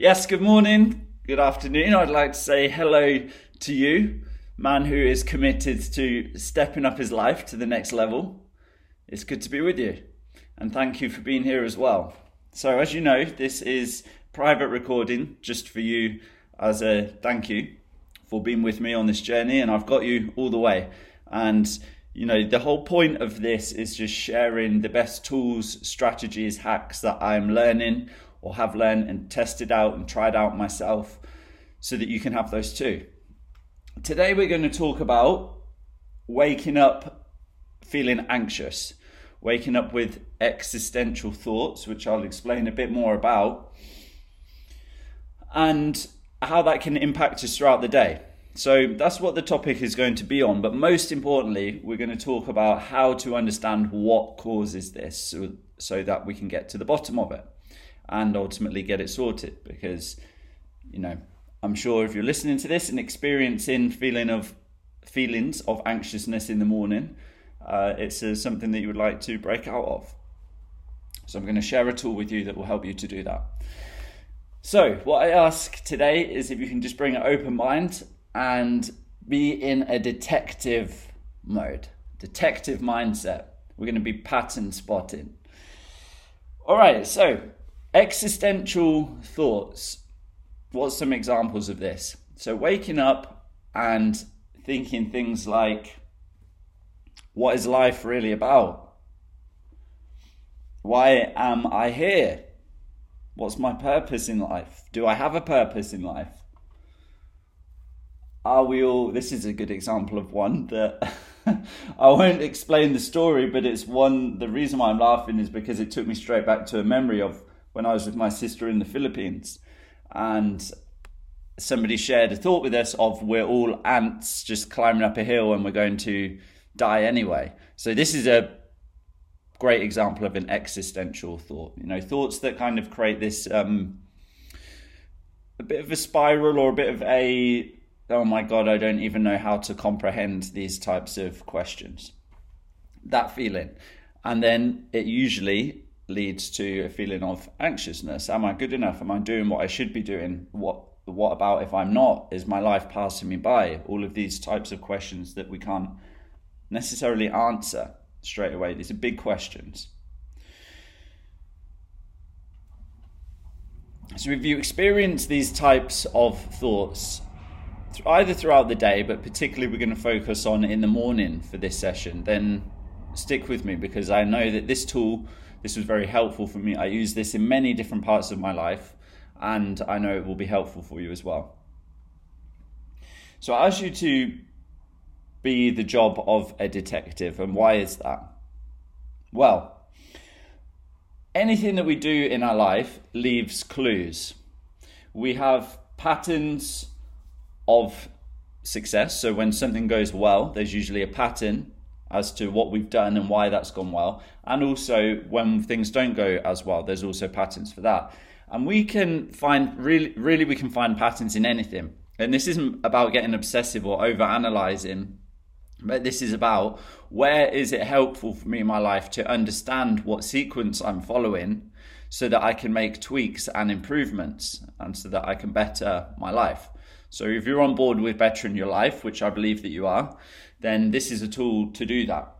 Yes, good morning, good afternoon. I'd like to say hello to you, man who is committed to stepping up his life to the next level. It's good to be with you, and thank you for being here as well. So, as you know, this is private recording just for you as a thank you for being with me on this journey, and I've got you all the way. And you know, the whole point of this is just sharing the best tools, strategies, hacks that I'm learning or have learned and tested out and tried out myself so that you can have those too. Today, we're going to talk about waking up feeling anxious, waking up with existential thoughts, which I'll explain a bit more about, and how that can impact us throughout the day. So that's what the topic is going to be on. But most importantly, we're going to talk about how to understand what causes this so, so that we can get to the bottom of it and ultimately get it sorted. Because, you know, I'm sure if you're listening to this and experiencing feeling of feelings of anxiousness in the morning, uh, it's uh, something that you would like to break out of. So I'm going to share a tool with you that will help you to do that. So, what I ask today is if you can just bring an open mind and be in a detective mode, detective mindset. We're going to be pattern spotting. All right, so existential thoughts. What's some examples of this? So, waking up and thinking things like, what is life really about? Why am I here? What's my purpose in life? Do I have a purpose in life? are we all this is a good example of one that I won't explain the story, but it's one the reason why I'm laughing is because it took me straight back to a memory of when I was with my sister in the Philippines and somebody shared a thought with us of we're all ants just climbing up a hill and we're going to die anyway. So this is a great example of an existential thought. You know, thoughts that kind of create this um, a bit of a spiral or a bit of a oh my God, I don't even know how to comprehend these types of questions. That feeling. And then it usually leads to a feeling of anxiousness. Am I good enough? Am I doing what I should be doing? What what about if I'm not? Is my life passing me by? All of these types of questions that we can't necessarily answer straight away. These are big questions. So if you experience these types of thoughts either throughout the day, but particularly we're going to focus on in the morning for this session, then stick with me because I know that this tool, this was very helpful for me. I use this in many different parts of my life, and I know it will be helpful for you as well. So I ask you to be the job of a detective, and why is that? Well, anything that we do in our life leaves clues. We have patterns of success. So when something goes well, there's usually a pattern as to what we've done and why that's gone well. And also when things don't go as well, there's also patterns for that. And we can find really, really, we can find patterns in anything. And this isn't about getting obsessive or over analyzing, but this is about where is it helpful for me in my life to understand what sequence I'm following so that I can make tweaks and improvements and so that I can better my life. So if you're on board with bettering your life, which I believe that you are, then this is a tool to do that.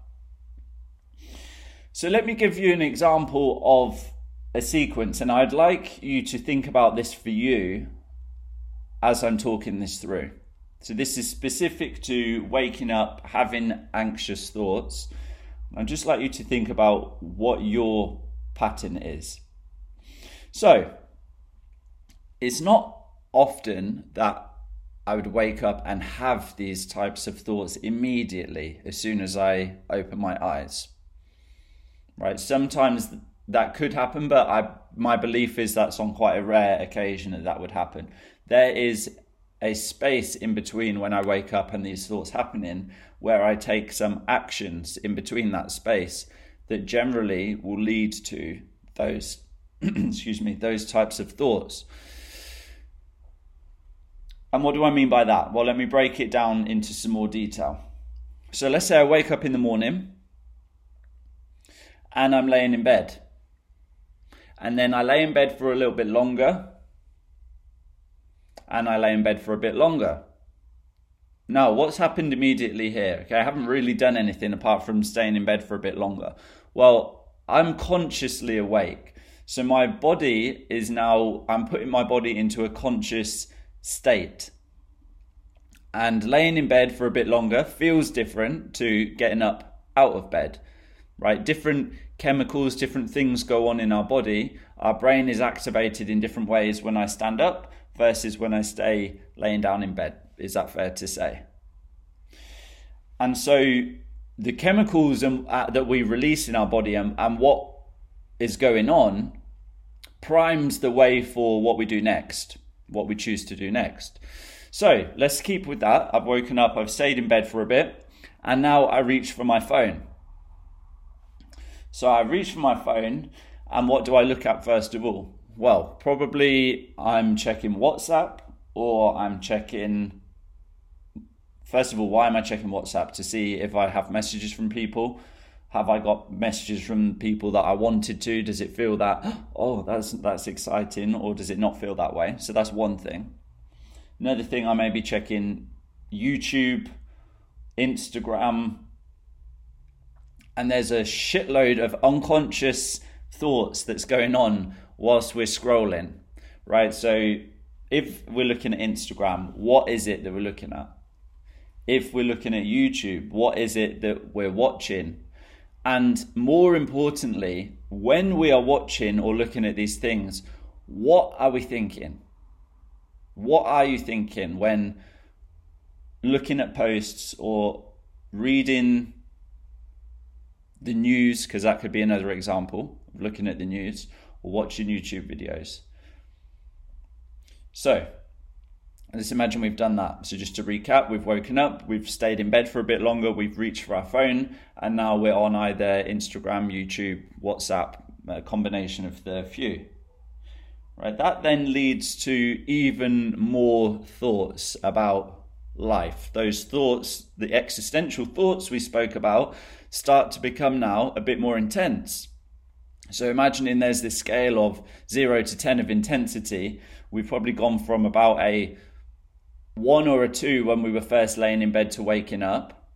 So let me give you an example of a sequence, and I'd like you to think about this for you as I'm talking this through. So this is specific to waking up, having anxious thoughts. I'd just like you to think about what your pattern is. So it's not often that I would wake up and have these types of thoughts immediately as soon as I open my eyes. Right? Sometimes that could happen, but I, my belief is that's on quite a rare occasion that that would happen. There is a space in between when I wake up and these thoughts happening where I take some actions in between that space that generally will lead to those excuse me those types of thoughts. And what do I mean by that? Well, let me break it down into some more detail. So let's say I wake up in the morning and I'm laying in bed. And then I lay in bed for a little bit longer. and I lay in bed for a bit longer. Now, what's happened immediately here? Okay, I haven't really done anything apart from staying in bed for a bit longer. Well, I'm consciously awake. So my body is now, I'm putting my body into a conscious state. And laying in bed for a bit longer feels different to getting up out of bed, right? Different chemicals, different things go on in our body. Our brain is activated in different ways when I stand up versus when I stay laying down in bed. Is that fair to say? And so the chemicals uh, that we release in our body and, and what is going on primes the way for what we do next, what we choose to do next. So let's keep with that. I've woken up, I've stayed in bed for a bit, and now I reach for my phone. So I reach for my phone, and what do I look at first of all? Well, probably I'm checking WhatsApp or I'm checking. First of all, why am I checking WhatsApp? To see if I have messages from people. Have I got messages from people that I wanted to? Does it feel that, oh, that's, that's exciting, or does it not feel that way? So that's one thing. Another thing, I may be checking YouTube, Instagram, and there's a shitload of unconscious thoughts that's going on whilst we're scrolling, right? So if we're looking at Instagram, what is it that we're looking at? If we're looking at YouTube, what is it that we're watching? And more importantly, when we are watching or looking at these things, what are we thinking? What are you thinking when looking at posts or reading the news? Because that could be another example of looking at the news or watching YouTube videos. So, let's imagine we've done that. So, just to recap, we've woken up, we've stayed in bed for a bit longer, we've reached for our phone, and now we're on either Instagram, YouTube, WhatsApp, a combination of the few. Right, that then leads to even more thoughts about life. Those thoughts, the existential thoughts we spoke about, start to become now a bit more intense. So imagining there's this scale of zero to 10 of intensity, we've probably gone from about a one or a two when we were first laying in bed to waking up,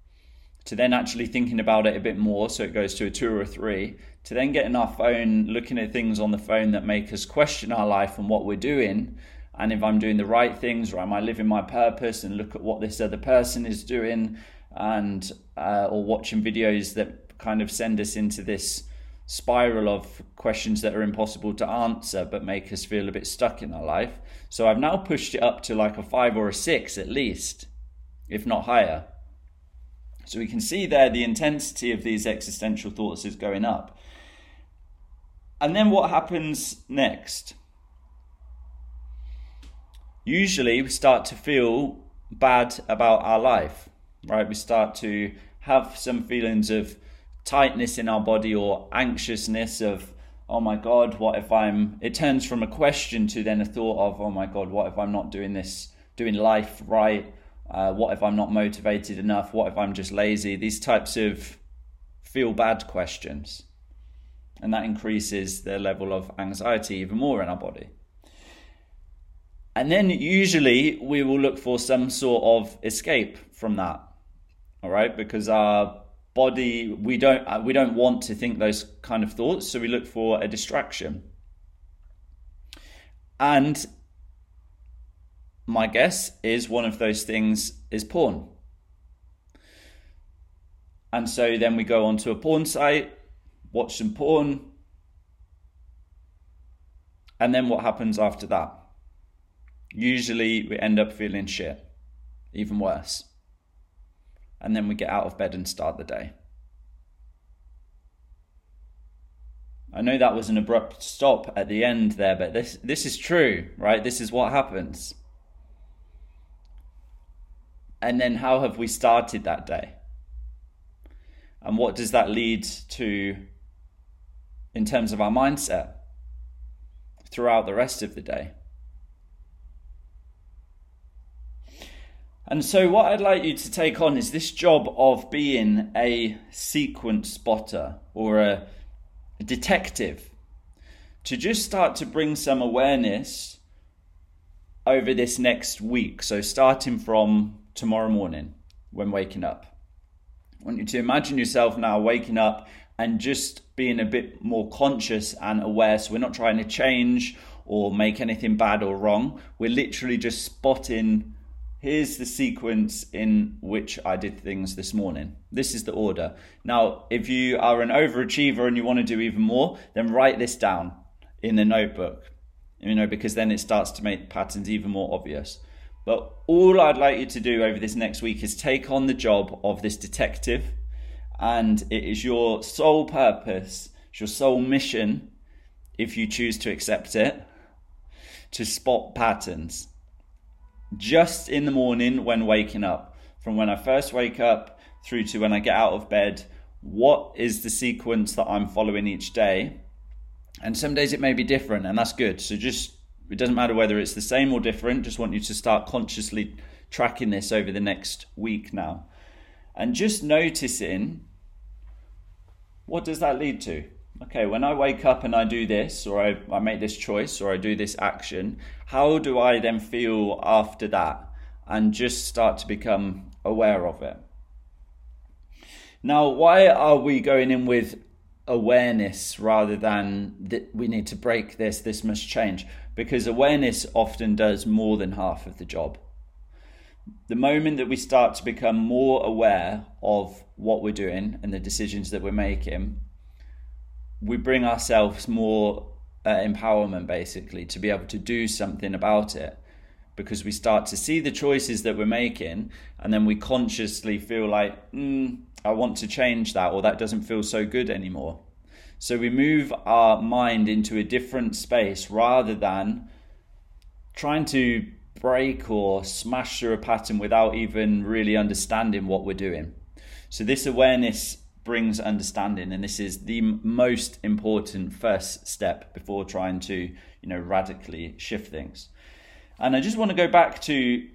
to then actually thinking about it a bit more, so it goes to a two or a three, to then getting our phone, looking at things on the phone that make us question our life and what we're doing, and if I'm doing the right things or am I living my purpose, and look at what this other person is doing, and uh, or watching videos that kind of send us into this spiral of questions that are impossible to answer but make us feel a bit stuck in our life. So I've now pushed it up to like a five or a six at least, if not higher. So we can see there the intensity of these existential thoughts is going up. And then what happens next? Usually we start to feel bad about our life, right? We start to have some feelings of tightness in our body or anxiousness of, oh my God, what if I'm. It turns from a question to then a thought of, oh my God, what if I'm not doing this, doing life right? Uh, what if I'm not motivated enough? What if I'm just lazy? These types of feel bad questions and that increases the level of anxiety even more in our body. And then usually we will look for some sort of escape from that. All right, because our body we don't uh, we don't want to think those kind of thoughts, so we look for a distraction. And my guess is one of those things is porn. And so then we go onto a porn site watch some porn, and then what happens after that? Usually we end up feeling shit, even worse. And then we get out of bed and start the day. I know that was an abrupt stop at the end there, but this this is true, right? This is what happens. And then how have we started that day? And what does that lead to in terms of our mindset throughout the rest of the day. And so, what I'd like you to take on is this job of being a sequence spotter or a, detective to just start to bring some awareness over this next week, so starting from tomorrow morning when waking up, I want you to imagine yourself now waking up and just being a bit more conscious and aware. So we're not trying to change or make anything bad or wrong. We're literally just spotting here's the sequence in which I did things this morning. This is the order. Now, if you are an overachiever and you want to do even more, then write this down in a notebook, you know, because then it starts to make patterns even more obvious. But all I'd like you to do over this next week is take on the job of this detective, and it is your sole purpose, it's your sole mission, if you choose to accept it, to spot patterns just in the morning when waking up. From when I first wake up through to when I get out of bed, what is the sequence that I'm following each day? And some days it may be different, and that's good. So just it doesn't matter whether it's the same or different, just want you to start consciously tracking this over the next week now. And just noticing what does that lead to? Okay, when I wake up and I do this, or I, I make this choice, or I do this action, how do I then feel after that? And just start to become aware of it. Now, why are we going in with awareness rather than that we need to break this, this must change? Because awareness often does more than half of the job. The moment that we start to become more aware of what we're doing and the decisions that we're making, we bring ourselves more uh, empowerment basically to be able to do something about it. Because we start to see the choices that we're making and then we consciously feel like mm, i want to change that or that doesn't feel so good anymore. So we move our mind into a different space rather than trying to break or smash through a pattern without even really understanding what we're doing. So this awareness brings understanding and this is the most important first step before trying to you know radically shift things. And i just want to go back to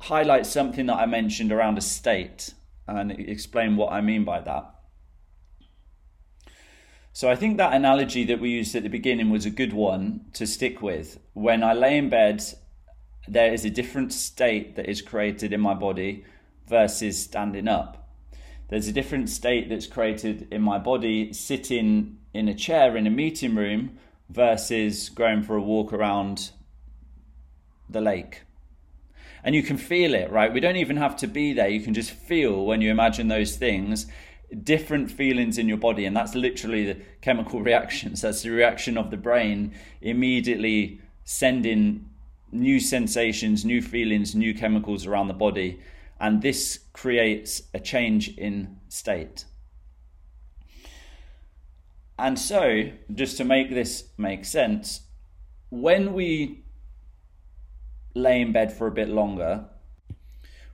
highlight something that i mentioned around a state and explain what i mean by that. So i think that analogy that we used at the beginning was a good one to stick with. When i lay in bed there is a different state that is created in my body versus standing up there's a different state that's created in my body sitting in a chair in a meeting room versus going for a walk around the lake. And you can feel it, right? We don't even have to be there. You can just feel when you imagine those things different feelings in your body and that's literally the chemical reactions that's the reaction of the brain immediately sending new sensations new feelings new chemicals around the body and this creates a change in state. And so, just to make this make sense, when we lay in bed for a bit longer,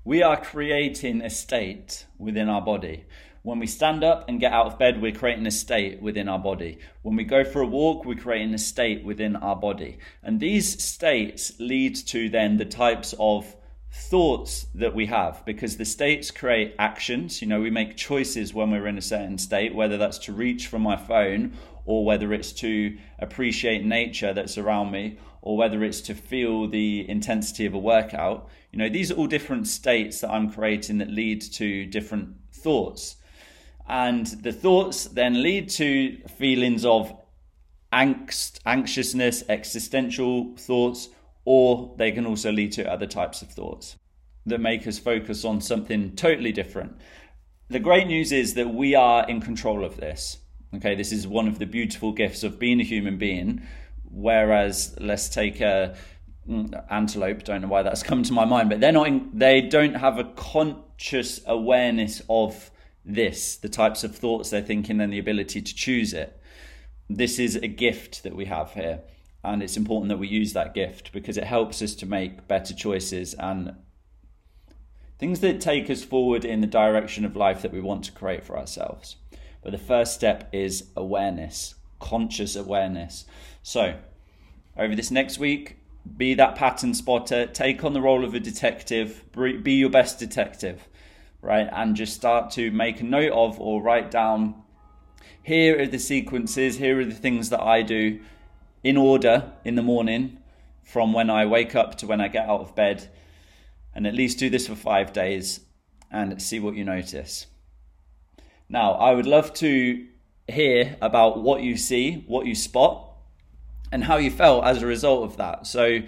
we are creating a state within our body. When we stand up and get out of bed, we're creating a state within our body. When we go for a walk, we're creating a state within our body. And these states lead to then the types of thoughts that we have because the states create actions. You know, we make choices when we're in a certain state, whether that's to reach for my phone or whether it's to appreciate nature that's around me or whether it's to feel the intensity of a workout. You know, these are all different states that I'm creating that lead to different thoughts. And the thoughts then lead to feelings of angst, anxiousness, existential thoughts, or they can also lead to other types of thoughts that make us focus on something totally different. The great news is that we are in control of this. Okay, this is one of the beautiful gifts of being a human being. Whereas, let's take a mm, antelope. Don't know why that's come to my mind, but they're not. In, they don't have a conscious awareness of this, the types of thoughts they're thinking, and the ability to choose it. This is a gift that we have here and it's important that we use that gift because it helps us to make better choices and things that take us forward in the direction of life that we want to create for ourselves. But the first step is awareness, conscious awareness. So, over this next week, be that pattern spotter, take on the role of a detective, be your best detective, right? And just start to make a note of or write down here are the sequences, here are the things that I do in order in the morning from when I wake up to when I get out of bed, and at least do this for five days and see what you notice. Now, I would love to hear about what you see, what you spot, and how you felt as a result of that. So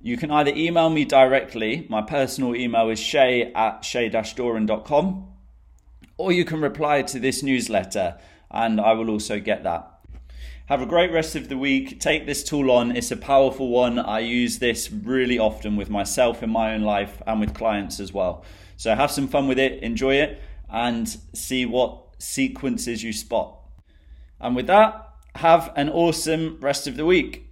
you can either email me directly, my personal email is shay at shay-doran.com, or you can reply to this newsletter and I will also get that. Have a great rest of the week. Take this tool on. It's a powerful one. I use this really often with myself in my own life and with clients as well. So have some fun with it, enjoy it, and see what sequences you spot. And with that, have an awesome rest of the week.